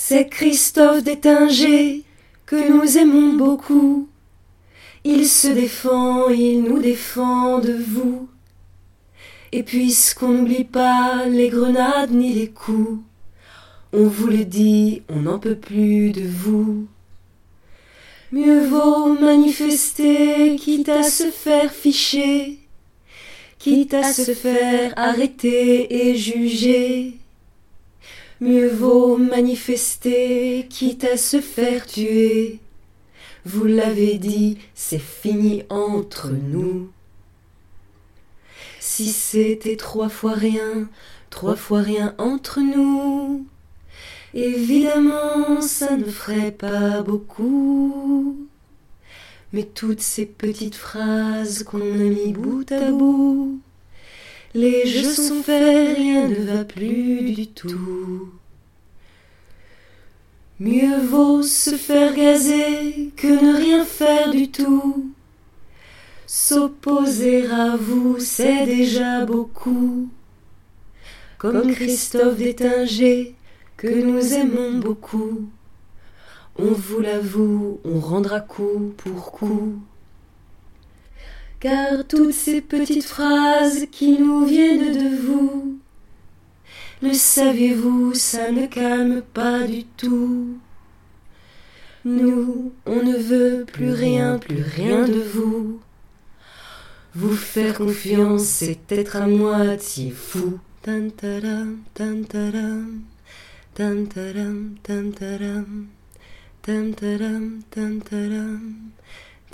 C'est Christophe d'Étinger que nous aimons beaucoup. Il se défend, il nous défend de vous. Et puisqu'on n'oublie pas les grenades ni les coups, on vous le dit, on n'en peut plus de vous. Mieux vaut manifester, quitte à se faire ficher, quitte à se faire arrêter et juger. Mieux vaut manifester, quitte à se faire tuer. Vous l'avez dit, c'est fini entre nous. Si c'était trois fois rien, trois fois rien entre nous, évidemment ça ne ferait pas beaucoup. Mais toutes ces petites phrases qu'on a mis bout à bout, les jeux sont faits, rien ne va plus du tout. Mieux vaut se faire gazer que ne rien faire du tout. S'opposer à vous, c'est déjà beaucoup. Comme Christophe d'Étinger, que nous aimons beaucoup. On vous l'avoue, on rendra coup pour coup. Car toutes ces petites phrases qui nous viennent de vous, le saviez-vous, ça ne calme pas du tout. Nous, on ne veut plus rien, plus rien de vous. Vous faire confiance, c'est être à moitié fou. Tantaram, tantaram, tantaram, tantaram, tantaram, tantaram,